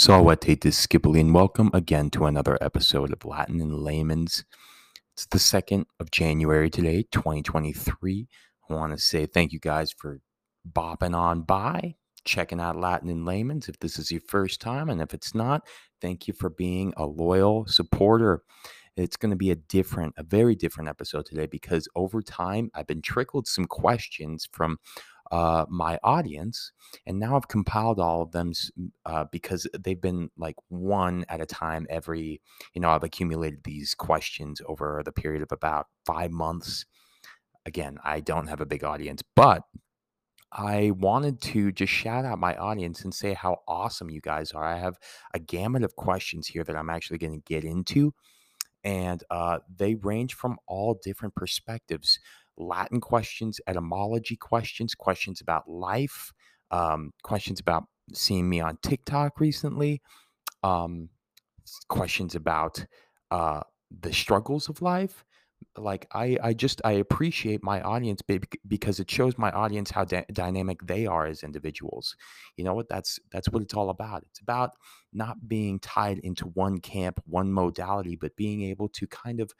Salvete Discipuli, and welcome again to another episode of Latin in Layman's. It's the 2nd of January today, 2023. I want to say thank you guys for bopping on by, checking out Latin in Layman's if this is your first time. And if it's not, thank you for being a loyal supporter. It's going to be a different, a very different episode today because over time I've been trickled some questions from uh, my audience, and now I've compiled all of them uh, because they've been like one at a time every, you know, I've accumulated these questions over the period of about five months. Again, I don't have a big audience, but I wanted to just shout out my audience and say how awesome you guys are. I have a gamut of questions here that I'm actually going to get into, and uh, they range from all different perspectives. Latin questions, etymology questions, questions about life, um, questions about seeing me on TikTok recently, um, questions about uh, the struggles of life. Like I, I just I appreciate my audience because it shows my audience how dynamic they are as individuals. You know what? That's that's what it's all about. It's about not being tied into one camp, one modality, but being able to kind of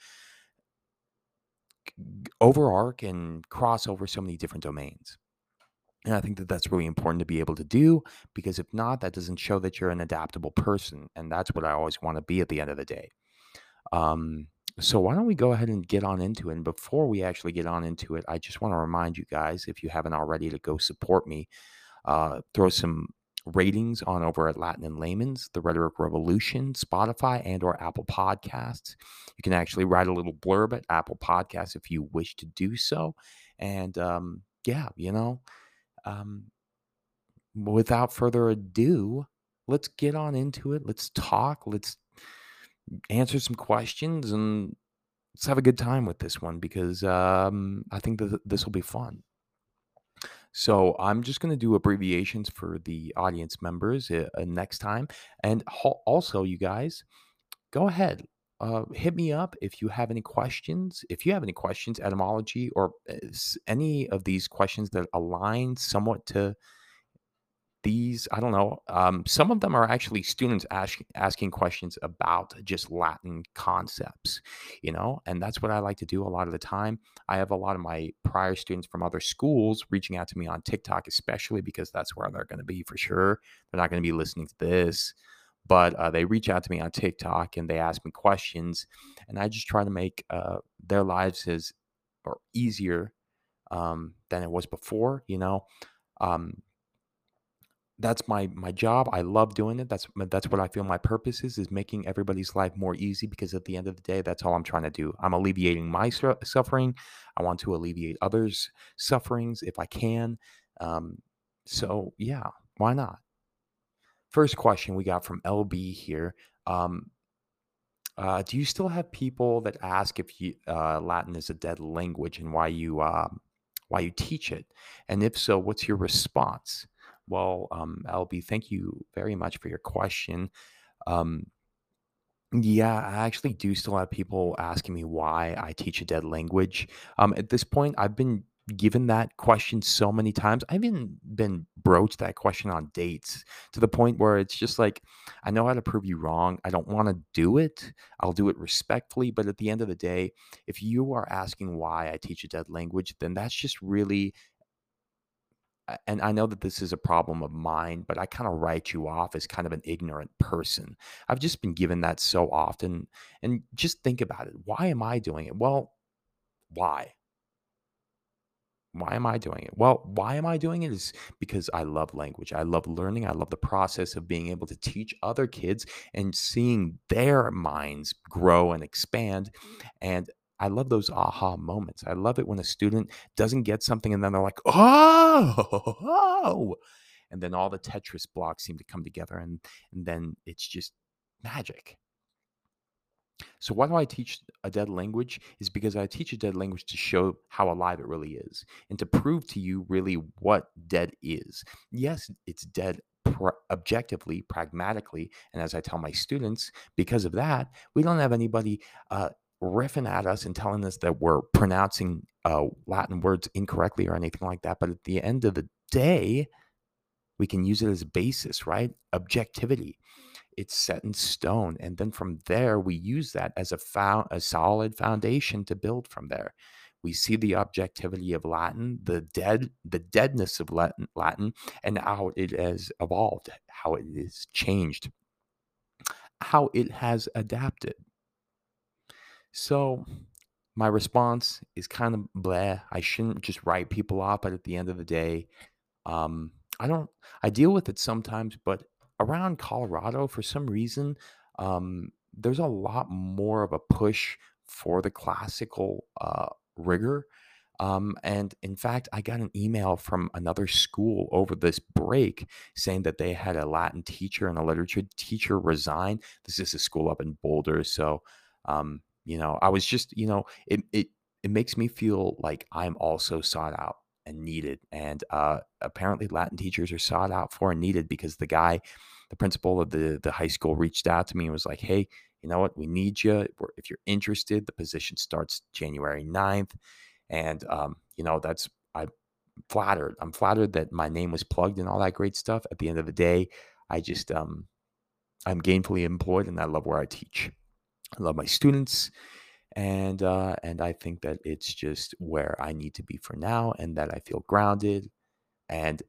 overarch and cross over so many different domains. And I think that that's really important to be able to do because if not, that doesn't show that you're an adaptable person. And that's what I always want to be at the end of the day. Um, so why don't we go ahead and get on into it? And before we actually get on into it, I just want to remind you guys, if you haven't already, to go support me. Uh, throw some ratings on over at Latin in Layman's, The Rhetoric Revolution, Spotify, and or Apple Podcasts. You can actually write a little blurb at Apple Podcasts if you wish to do so. And um, yeah, you know, um, without further ado, let's get on into it. Let's talk. Let's answer some questions and let's have a good time with this one because um, I think that this will be fun. So I'm just going to do abbreviations for the audience members uh, uh next time. And also, you guys, go ahead. Uh, hit me up if you have any questions. If you have any questions, etymology, or uh, any of these questions that align somewhat to these i don't know um, some of them are actually students ask, asking questions about just latin concepts you know and that's what i like to do a lot of the time. I have a lot of my prior students from other schools reaching out to me on tiktok especially because that's where they're going to be for sure. They're not going to be listening to this but uh, they reach out to me on tiktok and they ask me questions and i just try to make uh, their lives as or easier um, than it was before you know um, that's my my job. I love doing it. That's that's what I feel my purpose is is making everybody's life more easy because at the end of the day that's all I'm trying to do. I'm alleviating my su- suffering. I want to alleviate others' sufferings if I can. Um, so yeah, why not? First question we got from LB here. Um, uh, do you still have people that ask if you, uh, Latin is a dead language and why you uh, why you teach it? And if so, what's your response? Well, um, LB, thank you very much for your question. Um, yeah, I actually do still have people asking me why I teach a dead language. Um, at this point, I've been given that question so many times. I've even been broached that question on dates to the point where it's just like, I know how to prove you wrong. I don't want to do it. I'll do it respectfully. But at the end of the day, if you are asking why I teach a dead language, then that's just really and I know that this is a problem of mine, but I kind of write you off as kind of an ignorant person. I've just been given that so often. And just think about it. Why am I doing it? Well, why? Why am I doing it? Well, why am I doing it is because I love language. I love learning. I love the process of being able to teach other kids and seeing their minds grow and expand. And I love those aha moments. I love it when a student doesn't get something and then they're like, oh, oh. and then all the Tetris blocks seem to come together and, and then it's just magic. So why do I teach a dead language? Is because I teach a dead language to show how alive it really is and to prove to you really what dead is. Yes, it's dead objectively, pragmatically, and as I tell my students, because of that, we don't have anybody uh, riffing at us and telling us that we're pronouncing uh, Latin words incorrectly or anything like that. But at the end of the day, we can use it as a basis, right? Objectivity. it's set in stone and then from there we use that as a found a solid foundation to build from there we see the objectivity of latin the dead the deadness of latin, latin and how it has evolved how it is changed how it has adapted so my response is kind of blah i shouldn't just write people off but at the end of the day um, i don't i deal with it sometimes but around Colorado, for some reason, um, there's a lot more of a push for the classical uh, rigor. Um, and in fact, I got an email from another school over this break saying that they had a Latin teacher and a literature teacher resign. This is a school up in Boulder. So, um, you know, I was just, you know, it, it, it makes me feel like I'm also sought out and needed. And uh, apparently, Latin teachers are sought out for and needed because the guy, the principal of the the high school, reached out to me and was like, "Hey, you know what? We need you. If you're interested, the position starts January 9th. And um, you know, that's I'm flattered. I'm flattered that my name was plugged and all that great stuff. At the end of the day, I just um, I'm gainfully employed and I love where I teach. I love my students and uh, and I think that it's just where I need to be for now, and that I feel grounded, and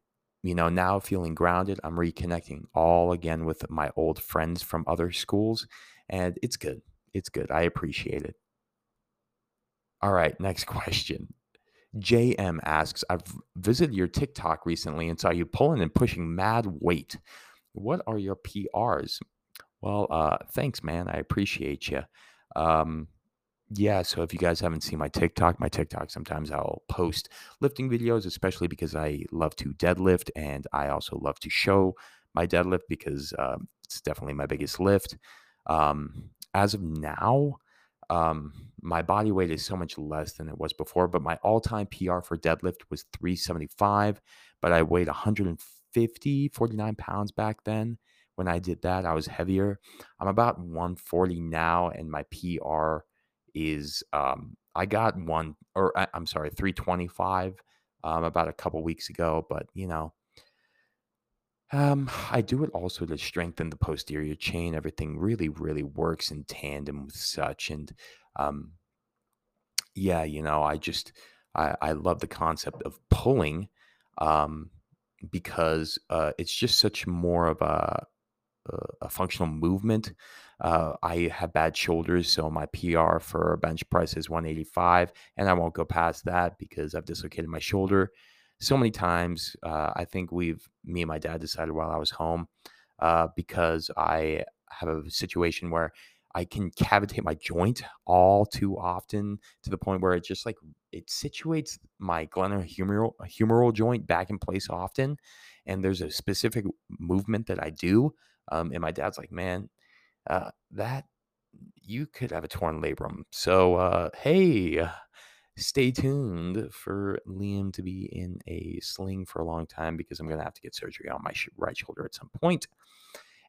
you know now feeling grounded, I'm reconnecting all again with my old friends from other schools, and it's good. It's good. I appreciate it. All right, next question. JM asks, I've visited your TikTok recently and saw you pulling and pushing mad weight. What are your PRs? Well, uh, thanks, man. I appreciate you. Um, yeah, so if you guys haven't seen my TikTok, my TikTok, sometimes I'll post lifting videos, especially because I love to deadlift and I also love to show my deadlift because um, it's definitely my biggest lift. Um, as of now, um, my body weight is so much less than it was before, but my all time PR for deadlift was 375, but I weighed 150, 49 pounds back then. When I did that, I was heavier. I'm about 140 now, and my PR is um, I got one, or I, am sorry, 325 um, about a couple weeks ago, but you know, um, I do it also to strengthen the posterior chain. Everything really, really works in tandem with such. And um, yeah, you know, I just, I, I love the concept of pulling um, because uh, it's just such more of a, a functional movement. Uh, I have bad shoulders, so my PR for bench press is 185, and I won't go past that because I've dislocated my shoulder so many times. Uh, I think we've, me and my dad decided while I was home, uh, because I have a situation where I can cavitate my joint all too often to the point where it just like it situates my glenohumeral humeral joint back in place often. And there's a specific movement that I do. Um, and my dad's like, man, uh, that you could have a torn labrum. So, uh, hey, stay tuned for Liam to be in a sling for a long time because I'm going to have to get surgery on my right shoulder at some point.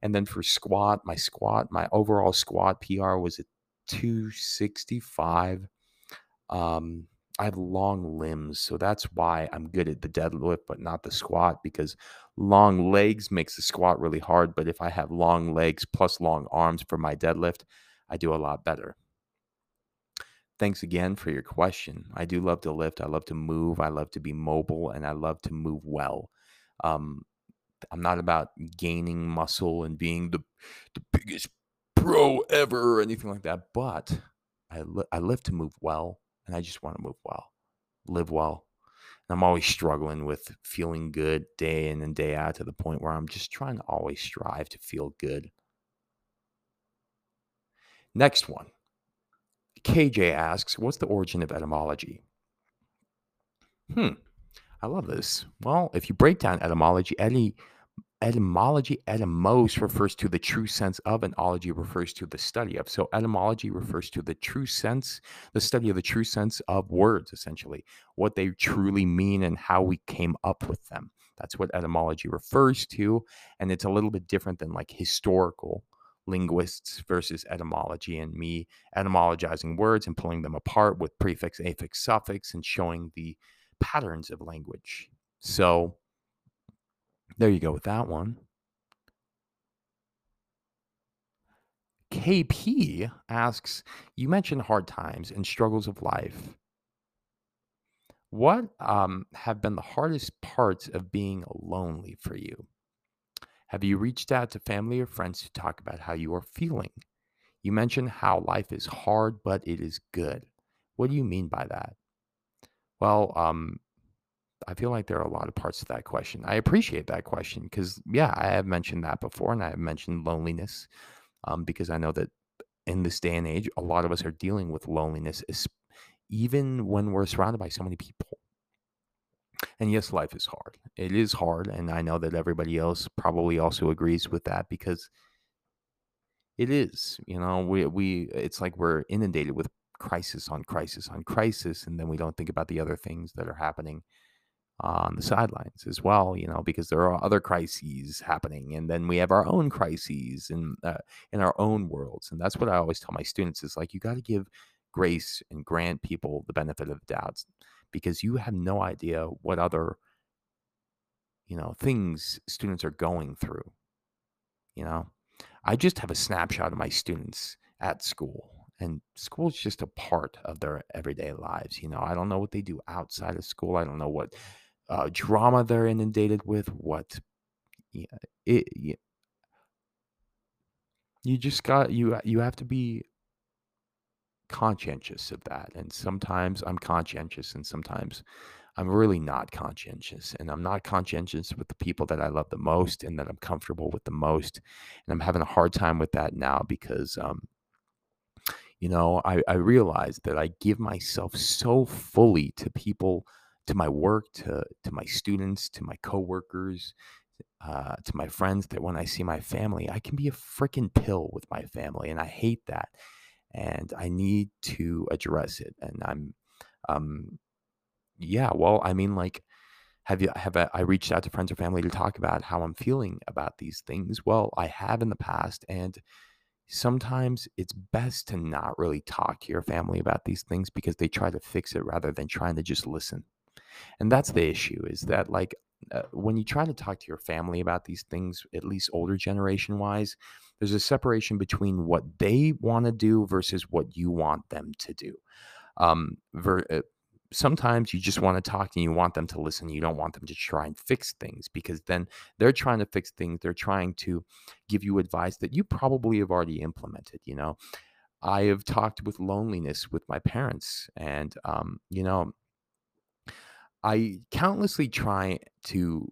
And then for squat, my squat, my overall squat PR was at 265. Um, I have long limbs, so that's why I'm good at the deadlift, but not the squat because long legs makes the squat really hard. But if I have long legs plus long arms for my deadlift, I do a lot better. Thanks again for your question. I do love to lift. I love to move. I love to be mobile, and I love to move well. Um, I'm not about gaining muscle and being the the biggest pro ever or anything like that, but I li- I live to move well and I just want to move well, live well. I'm always struggling with feeling good day in and day out to the point where I'm just trying to always strive to feel good. Next one. KJ asks, What's the origin of etymology? Hmm, I love this. Well, if you break down etymology, ety, etymology, etymos refers to the true sense of, and ology refers to the study of. So, etymology refers to the true sense, the study of the true sense of words, essentially, what they truly mean and how we came up with them. That's what etymology refers to. And it's a little bit different than like historical linguists versus etymology and me etymologizing words and pulling them apart with prefix, affix, suffix, and showing the patterns of language. So, there you go with that one. KP asks, you mentioned hard times and struggles of life. What um, have been the hardest parts of being lonely for you? Have you reached out to family or friends to talk about how you are feeling? You mentioned how life is hard, but it is good. What do you mean by that? Well, um, I feel like there are a lot of parts to that question. I appreciate that question because, yeah, I have mentioned that before, and I have mentioned loneliness um, because I know that in this day and age, a lot of us are dealing with loneliness, even when we're surrounded by so many people. And yes, life is hard. It is hard, and I know that everybody else probably also agrees with that because it is. You know, we we it's like we're inundated with crisis on crisis on crisis, and then we don't think about the other things that are happening on the sidelines as well, you know, because there are other crises happening, and then we have our own crises in uh, in our own worlds, and that's what I always tell my students is like you got to give grace and grant people the benefit of the doubts because you have no idea what other you know things students are going through. You know, I just have a snapshot of my students at school and school is just a part of their everyday lives you know i don't know what they do outside of school i don't know what uh, drama they're inundated with, what yeah, it, yeah. you just got you you have to be conscientious of that. And sometimes I'm conscientious, and sometimes I'm really not conscientious. And I'm not conscientious with the people that I love the most and that I'm comfortable with the most. And I'm having a hard time with that now because um, you know, I, I realize that I give myself so fully to people to my work, to to my students, to my coworkers, uh, to my friends. That when I see my family, I can be a freaking pill with my family, and I hate that. And I need to address it. And I'm, um, yeah. Well, I mean, like, have you have I, I reached out to friends or family to talk about how I'm feeling about these things? Well, I have in the past, and sometimes it's best to not really talk to your family about these things because they try to fix it rather than trying to just listen. And that's the issue is that like uh, when you try to talk to your family about these things, at least older generation wise, there's a separation between what they want to do versus what you want them to do. Um, ver- uh, sometimes you just want to talk and you want them to listen. You don't want them to try and fix things because then they're trying to fix things. They're trying to give you advice that you probably have already implemented. You know, I have talked with loneliness with my parents, and um, you know, I countlessly try to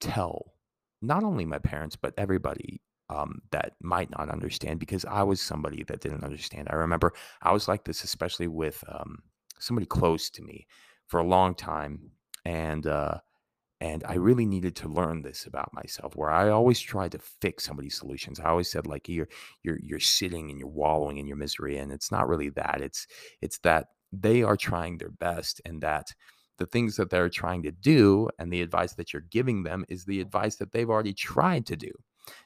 tell not only my parents, but everybody um, that might not understand because I was somebody that didn't understand. I remember I was like this, especially with um, somebody close to me for a long time. And, uh, and I really needed to learn this about myself where I always tried to fix somebody's solutions. I always said like you're you're you're sitting and you're wallowing in your misery and it's not really that. It's it's that they are trying their best and that the things that they're trying to do and the advice that you're giving them is the advice that they've already tried to do.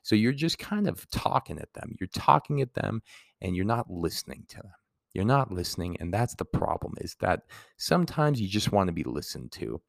So you're just kind of talking at them. You're talking at them and you're not listening to them. You're not listening and that's the problem is that sometimes you just want to be listened to.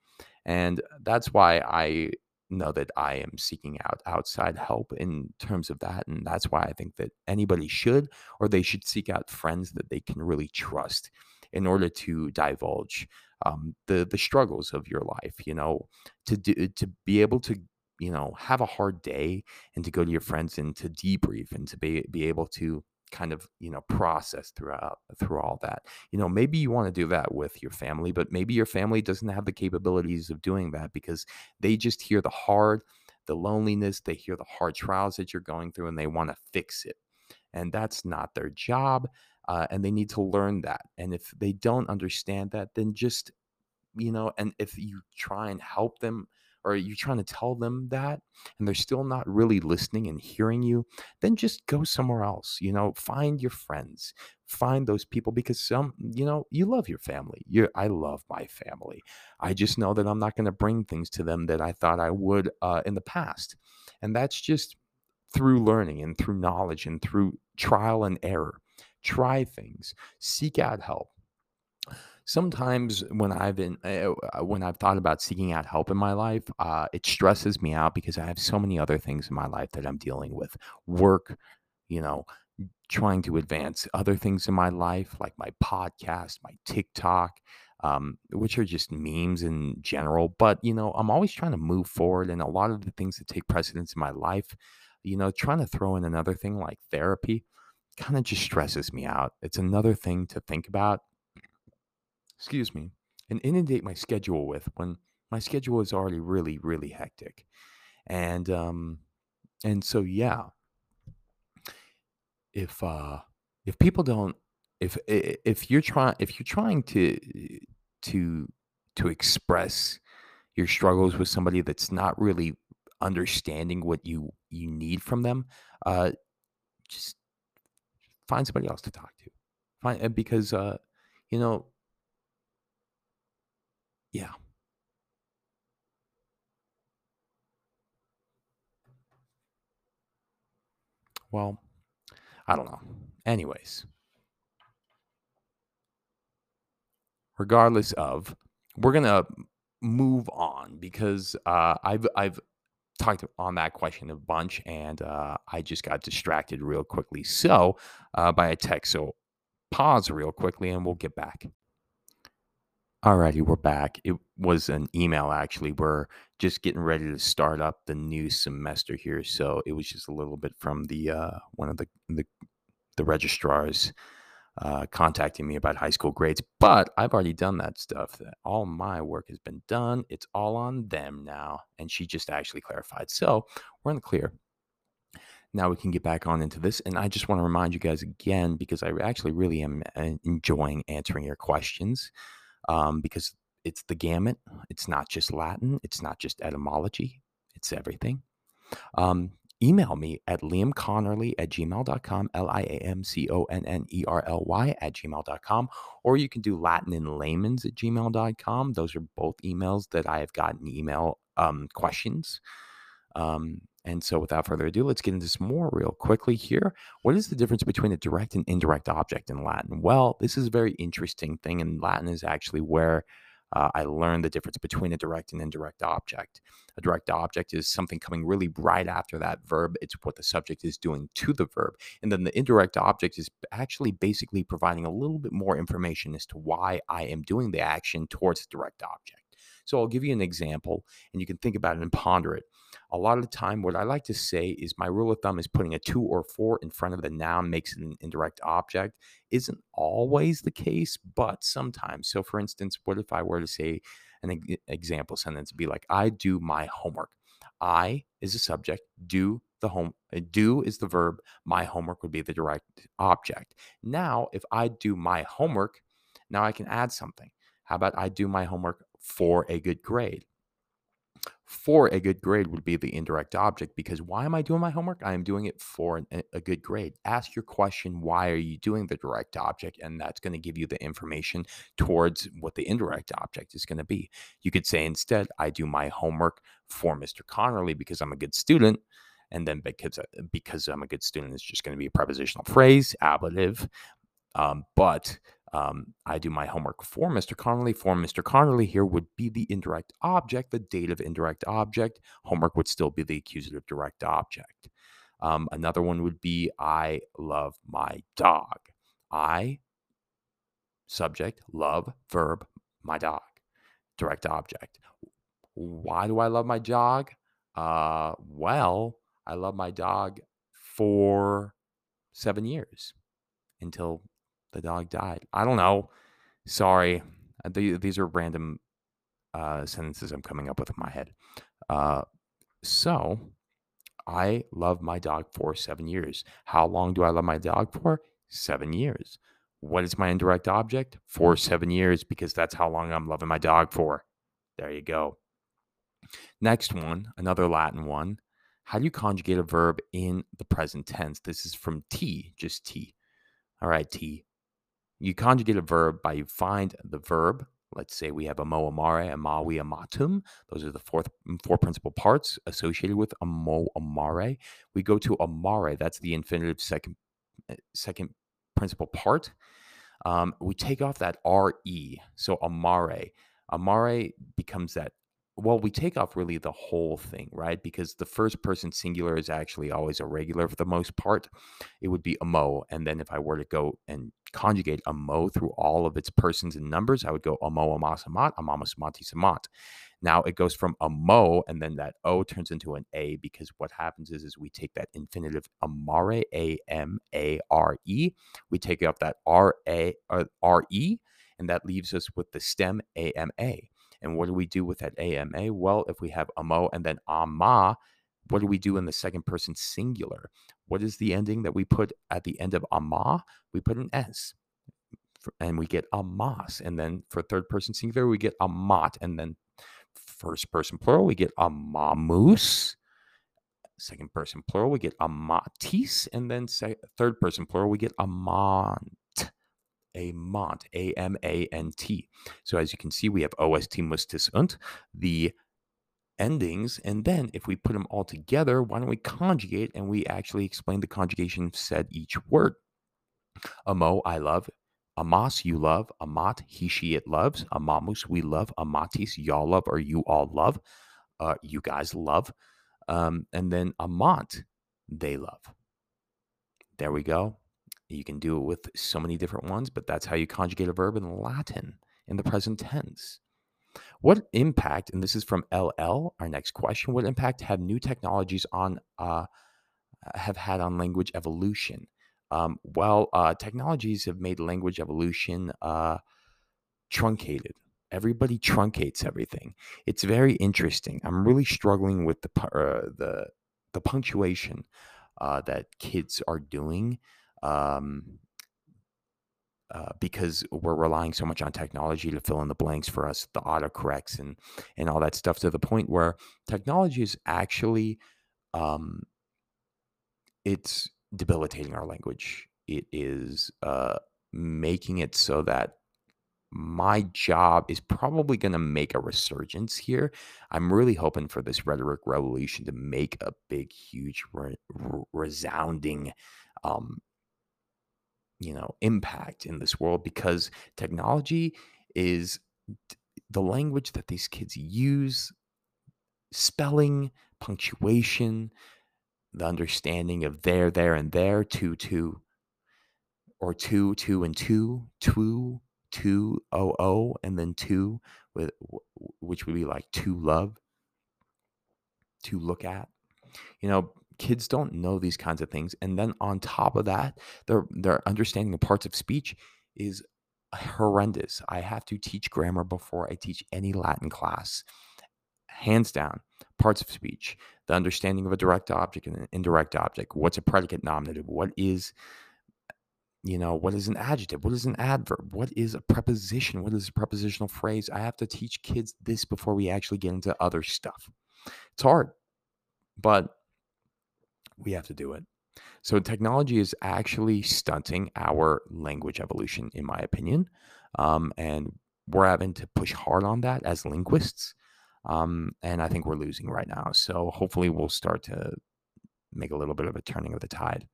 And that's why I know that I am seeking out outside help in terms of that. And that's why I think that anybody should, or they should seek out friends that they can really trust in order to divulge um, the the struggles of your life. You know, to do, to be able to you know have a hard day and to go to your friends and to debrief and to be be able to kind of you know process throughout through all that you know maybe you want to do that with your family but maybe your family doesn't have the capabilities of doing that because they just hear the hard the loneliness they hear the hard trials that you're going through and they want to fix it and that's not their job uh, and they need to learn that. And if they don't understand that, then just you know, and if you try and help them or you're trying to tell them that and they're still not really listening and hearing you, then just go somewhere else. You know, find your friends, find those people because some, you know, you love your family. You, I love my family. I just know that I'm not going to bring things to them that I thought I would uh, in the past, and that's just through learning and through knowledge and through trial and error try things, seek out help. Sometimes when I've been uh, when I've thought about seeking out help in my life, uh, it stresses me out because I have so many other things in my life that I'm dealing with, work, you know, trying to advance other things in my life, like my podcast, my TikTok, um, which are just memes in general. But, you know, I'm always trying to move forward. And a lot of the things that take precedence in my life, you know, trying to throw in another thing like therapy kind of just stresses me out. It's another thing to think about, excuse me, and inundate my schedule with when my schedule is already really, really hectic. And, um, and so, yeah, if uh if people don't if if you're trying if you're trying to to to express your struggles with somebody that's not really understanding what you you need from them uh just find somebody else to talk to. Find uh, because uh you know yeah. Well i don't know. Anyways. Regardless of we're gonna move on because uh i've i've talked on that question a bunch and uh, I just got distracted real quickly. So, uh, by a text. So, pause real quickly and we'll get back. Alrighty, we're back. It was an email actually. We're just getting ready to start up the new semester here. So, it was just a little bit from the uh, one of the, the, the registrars uh, contacting me about high school grades, but I've already done that stuff. That all my work has been done. It's all on them now. And she just actually clarified. So we're in the clear. Now we can get back on into this. And I just want to remind you guys again, because I actually really am uh, enjoying answering your questions um, because it's the gamut. It's not just Latin, it's not just etymology, it's everything. Um, email me at liamconnerly at gmail.com, L I A M C O N N E R L Y at gmail.com, or you can do Latin in layman's at gmail.com. Those are both emails that I have gotten email um, questions. Um, and so, without further ado, let's get into some more real quickly here. What is the difference between a direct and indirect object in Latin? Well, this is a very interesting thing, and Latin is actually where uh, I learned the difference between a direct and indirect object. A direct object is something coming really right after that verb. It's what the subject is doing to the verb. And then the indirect object is actually basically providing a little bit more information as to why I am doing the action towards the direct object. So I'll give you an example and you can think about it and ponder it. A lot of the time, what I like to say is my rule of thumb is putting a two or four in front of the noun makes it an indirect object. Isn't always the case, but sometimes. So, for instance, what if I were to say an example sentence be like, I do my homework? I is a subject, do the home, uh, do is the verb, my homework would be the direct object. Now, if I do my homework, now I can add something. How about I do my homework for a good grade? For a good grade would be the indirect object because why am I doing my homework? I am doing it for an, a good grade. Ask your question, why are you doing the direct object? And that's going to give you the information towards what the indirect object is going to be. You could say instead, I do my homework for Mr. Connerly because I'm a good student. And then because, uh, because I'm a good student, it's just going to be a prepositional phrase, ablative. Um, but um, I do my homework for Mr. Connerly. For Mr. Connerly here would be the indirect object, the dative indirect object. Homework would still be the accusative direct object. Um, another one would be I love my dog. I, subject, love, verb, my dog, direct object. Why do I love my dog? Uh, well, I love my dog for seven years until the dog died. I don't know. Sorry. Uh, these are random uh, sentences I'm coming up with in my head. Uh, so I love my dog for seven years. How long do I love my dog for? Seven years. What is my indirect object? For seven years, because that's how long I'm loving my dog for. There you go. Next one, another Latin one. How do you conjugate a verb in the present tense? This is from T, just T. All right, T. You conjugate a verb by you find the verb. Let's say we have a amo amare, amavi amatum. Those are the fourth, mm, four principal parts associated with amo amare. We go to amare. That's the infinitive second eh, second principal part. Um, we take off that re. So amare. Amare becomes that well, we take off really the whole thing, right? Because the first person singular is actually always a regular for the most part. It would be a mo. And then if I were to go and conjugate a mo through all of its persons and numbers, I would go amo, amas, amat, amamus, samat. Now it goes from a mo, and then that o turns into an a because what happens is, is we take that infinitive amare, a m a r e, we take off that r a uh, r e, and that leaves us with the stem a m a. And what do we do with that AMA? Well, if we have amo and then ama, what do we do in the second person singular? What is the ending that we put at the end of ama? We put an S and we get amas. And then for third person singular, we get amat. And then first person plural, we get amamus. Second person plural, we get amatis. And then se- third person plural, we get amant. Amant, A M A N T. So as you can see, we have OST, mustis, und, the endings. And then if we put them all together, why don't we conjugate and we actually explain the conjugation of said each word? Amo, I love. Amas, you love. Amat, he, she, it loves. Amamus, we love. Amatis, y'all love or you all love. Uh, you guys love. Um, and then amant, they love. There we go. You can do it with so many different ones, but that's how you conjugate a verb in Latin in the present tense. What impact, and this is from LL, our next question, what impact have new technologies on uh, have had on language evolution? Um, well, uh, technologies have made language evolution uh, truncated. Everybody truncates everything. It's very interesting. I'm really struggling with the uh, the the punctuation uh, that kids are doing um, uh, because we're relying so much on technology to fill in the blanks for us, the autocorrects and and all that stuff, to the point where technology is actually um, it's debilitating our language. It is uh, making it so that my job is probably going to make a resurgence here. I'm really hoping for this rhetoric revolution to make a big, huge, re- resounding um, you know impact in this world because technology is the language that these kids use spelling punctuation the understanding of there there and there two two or two two and two two two oh oh and then two with which would be like to love to look at. You know kids don't know these kinds of things and then on top of that their their understanding of parts of speech is horrendous. I have to teach grammar before i teach any latin class. Hands down parts of speech the understanding of a direct object and an indirect object what's a predicate nominative what is you know what is an adjective what is an adverb what is a preposition what is a prepositional phrase? I have to teach kids this before we actually get into other stuff. It's hard but we have to do it. So technology is actually stunting our language evolution, in my opinion. Um, and we're having to push hard on that as linguists. Um, and I think we're losing right now. So hopefully we'll start to make a little bit of a turning of the tide.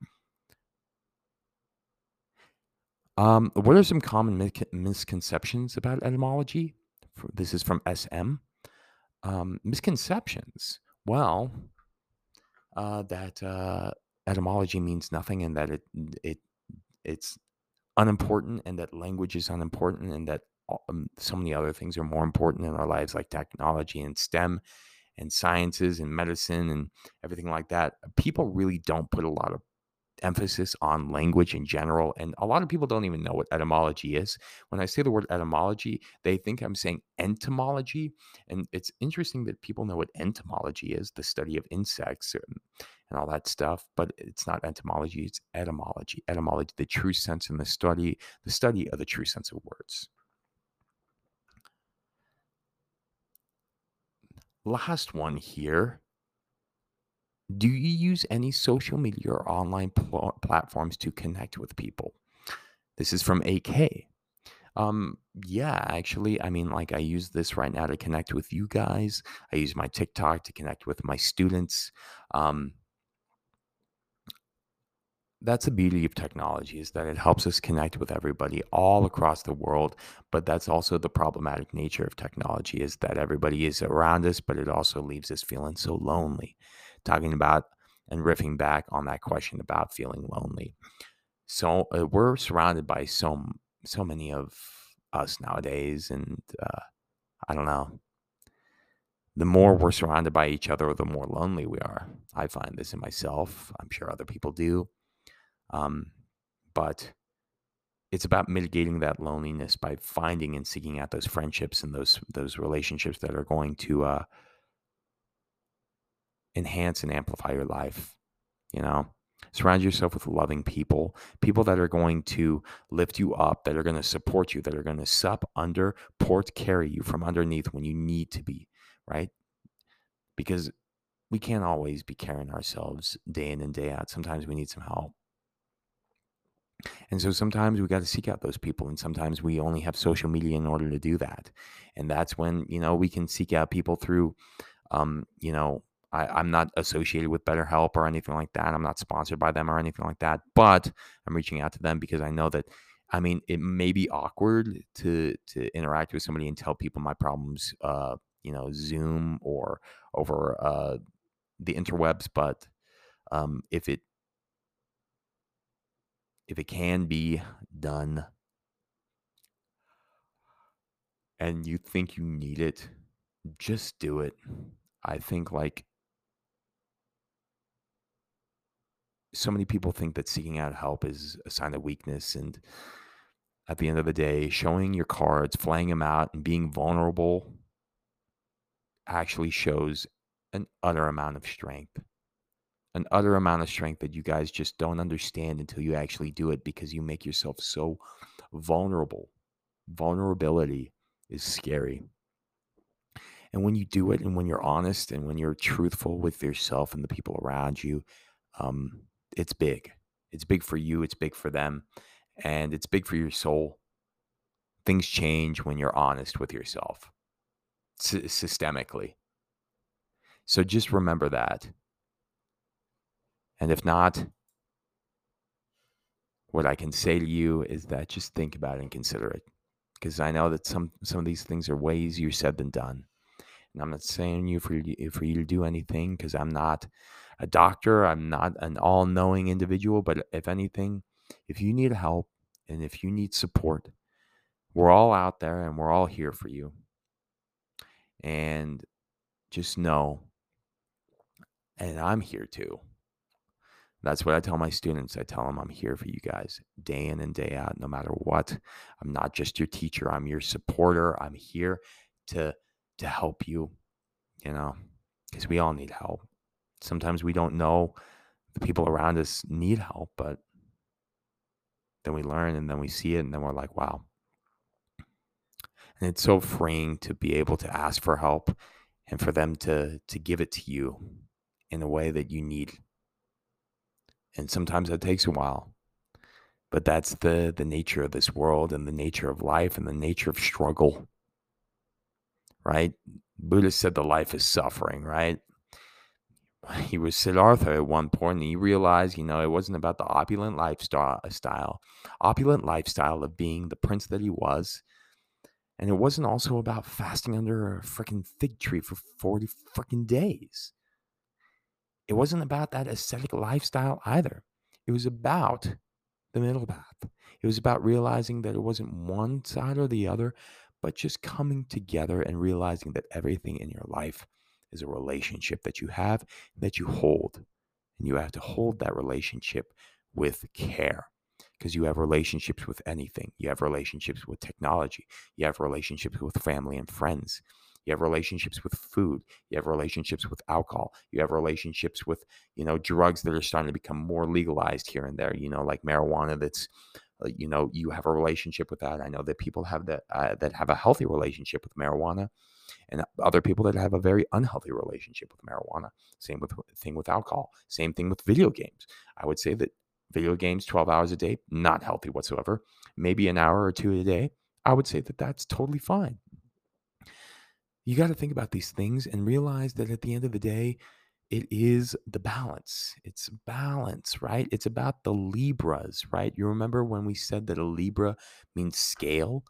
Um, what are some common misconceptions about etymology? This is from SM. Um, misconceptions. Well, uh, that uh, etymology means nothing and that it it it's unimportant and that language is unimportant and that um, so many other things are more important in our lives like technology and STEM and sciences and medicine and everything like that. People really don't put a lot of emphasis on language in general. And a lot of people don't even know what etymology is. When I say the word etymology, they think I'm saying entomology. And it's interesting that people know what entomology is the study of insects and, all that stuff. But it's not entomology, it's etymology. Etymology, the true sense and the study, the study of the true sense of words. Last one here do you use any social media or online pl- platforms to connect with people? This is from AK. Um, yeah, actually, I mean, like I use this right now to connect with you guys. I use my TikTok to connect with my students. Um, that's the beauty of technology is that it helps us connect with everybody all across the world but that's also the problematic nature of technology is that everybody is around us but it also leaves us feeling so lonely talking about and riffing back on that question about feeling lonely. So uh, we're surrounded by so so many of us nowadays and uh, i don't know. The more we're surrounded by each other the more lonely we are. I find this in myself. I'm sure other people do. Um, but it's about mitigating that loneliness by finding and seeking out those friendships and those those relationships that are going to uh, enhance and amplify your life. You know, surround yourself with loving people, people that are going to lift you up, that are going to support you, that are going to sup under, port carry you from underneath when you need to be, right? Because we can't always be carrying ourselves day in and day out. Sometimes we need some help. And so sometimes we got to seek out those people, and sometimes we only have social media in order to do that. And that's when you know we can seek out people through, um, you know, I, I'm not associated with BetterHelp or anything like that. I'm not sponsored by them or anything like that. But I'm reaching out to them because I know that, I mean, it may be awkward to to interact with somebody and tell people my problems, uh, you know, Zoom or over uh, the interwebs. But um, if it if it can be done and you think you need it, just do it. I think like so many people think that seeking out help is a sign of weakness and at the end of the day, showing your cards, flaying them out and being vulnerable actually shows an utter amount of strength an utter amount of strength that you guys just don't understand until you actually do it because you make yourself so vulnerable. Vulnerability is scary. And when you do it and when you're honest and when you're truthful with yourself and the people around you, um, it's big. It's big for you, it's big for them, and it's big for your soul. Things change when you're honest with yourself sy- systemically. So just remember that and if not, what I can say to you is that just think about it and consider it. Because I know that some some of these things are way easier said than done. And I'm not saying you for for you to do anything because I'm not a doctor. I'm not an all-knowing individual. But if anything, if you need help and if you need support, we're all out there and we're all here for you. And just know, and I'm here too. That's what I tell my students. I tell them I'm here for you guys day in and day out, no matter what. I'm not just your teacher, I'm your supporter. I'm here to to help you, you know, because we all need help. Sometimes we don't know the people around us need help, but then we learn and then we see it and then we're like, wow. And it's so freeing to be able to ask for help and for them to to give it to you in a way that you need. And sometimes that takes a while but that's the the nature of this world and the nature of life and the nature of struggle right? Buddha said the life is suffering right he was siddhartha at one point and he realized you know it wasn't about the opulent lifestyle opulent lifestyle of being the prince that he was and it wasn't also about fasting under a freaking fig tree for 40 freaking days it wasn't about that ascetic lifestyle either. It was about the middle path. It was about realizing that it wasn't one side or the other, but just coming together and realizing that everything in your life is a relationship that you have, that you hold. And you have to hold that relationship with care because you have relationships with anything. You have relationships with technology, you have relationships with family and friends, you have relationships with food. You have relationships with alcohol. You have relationships with you know drugs that are starting to become more legalized here and there you know like marijuana that's uh, you know you have a relationship with that. I know that people have that uh, that have a healthy relationship with marijuana and other people that have a very unhealthy relationship with marijuana same with thing with alcohol same thing with video games i would say that video games 12 hours a day not healthy whatsoever maybe an hour or two a day i would say that that's totally fine you got to think about these things and realize that at the end of the day, it is the balance. It's balance, right? It's about the Libras, right? You remember when we said that a Libra means scale?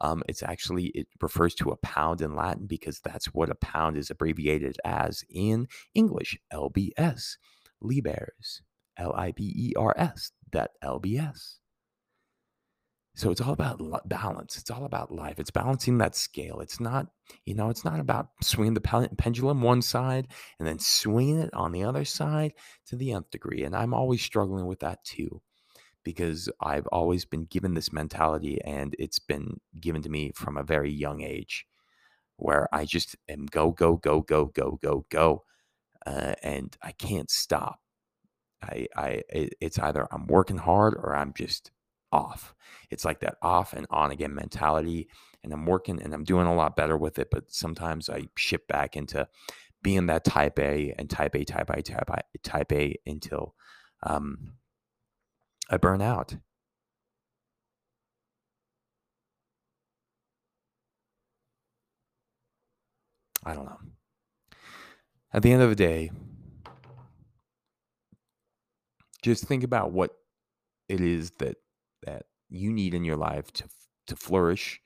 Um, it's actually, it refers to a pound in Latin because that's what a pound is abbreviated as in English LBS. Libers, L I B E R S, that LBS. So it's all about balance. It's all about life. It's balancing that scale. It's not, you know, it's not about swinging the pendulum one side and then swinging it on the other side to the nth degree. And I'm always struggling with that too, because I've always been given this mentality and it's been given to me from a very young age where I just am go, go, go, go, go, go, go. Uh, and I can't stop. I, I, it's either I'm working hard or I'm just off. It's like that off and on again mentality. And I'm working and I'm doing a lot better with it. But sometimes I shift back into being that type A and type A, type A, type A, type A until um, I burn out. I don't know. At the end of the day, just think about what it is that that you need in your life to to flourish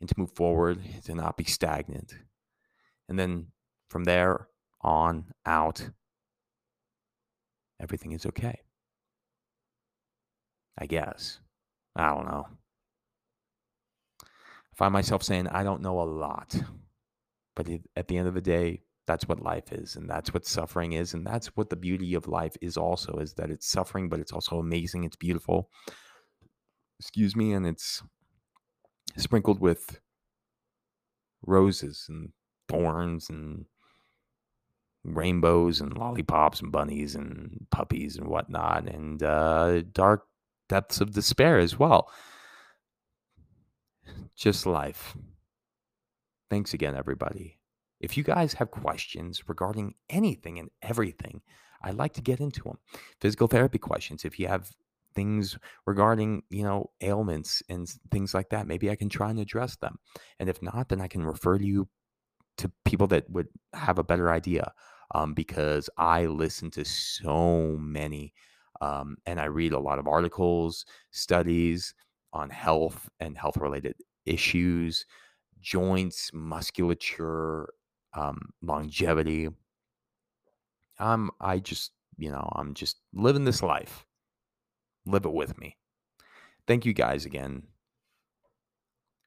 and to move forward, to not be stagnant. And then from there on out, everything is okay. I guess. I don't know. I find myself saying I don't know a lot. But at the end of the day, that's what life is and that's what suffering is and that's what the beauty of life is also is that it's suffering but it's also amazing it's beautiful excuse me, and it's sprinkled with roses and thorns and rainbows and lollipops and bunnies and puppies and whatnot, and uh, dark depths of despair as well. Just life. Thanks again, everybody. If you guys have questions regarding anything and everything, I'd like to get into them. Physical therapy questions. If you have things regarding you know ailments and things like that maybe i can try and address them and if not then i can refer you to people that would have a better idea um, because i listen to so many um, and i read a lot of articles studies on health and health related issues joints musculature um, longevity. I'm i just you know i'm just living this life. Live it with me. Thank you guys again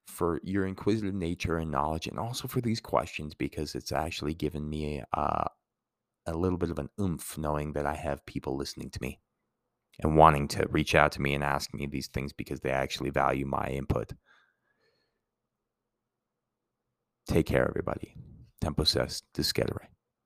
for your inquisitive nature and knowledge, and also for these questions because it's actually given me uh, a little bit of an oomph knowing that I have people listening to me and wanting to reach out to me and ask me these things because they actually value my input. Take care, everybody. Tempo says, Disquetere.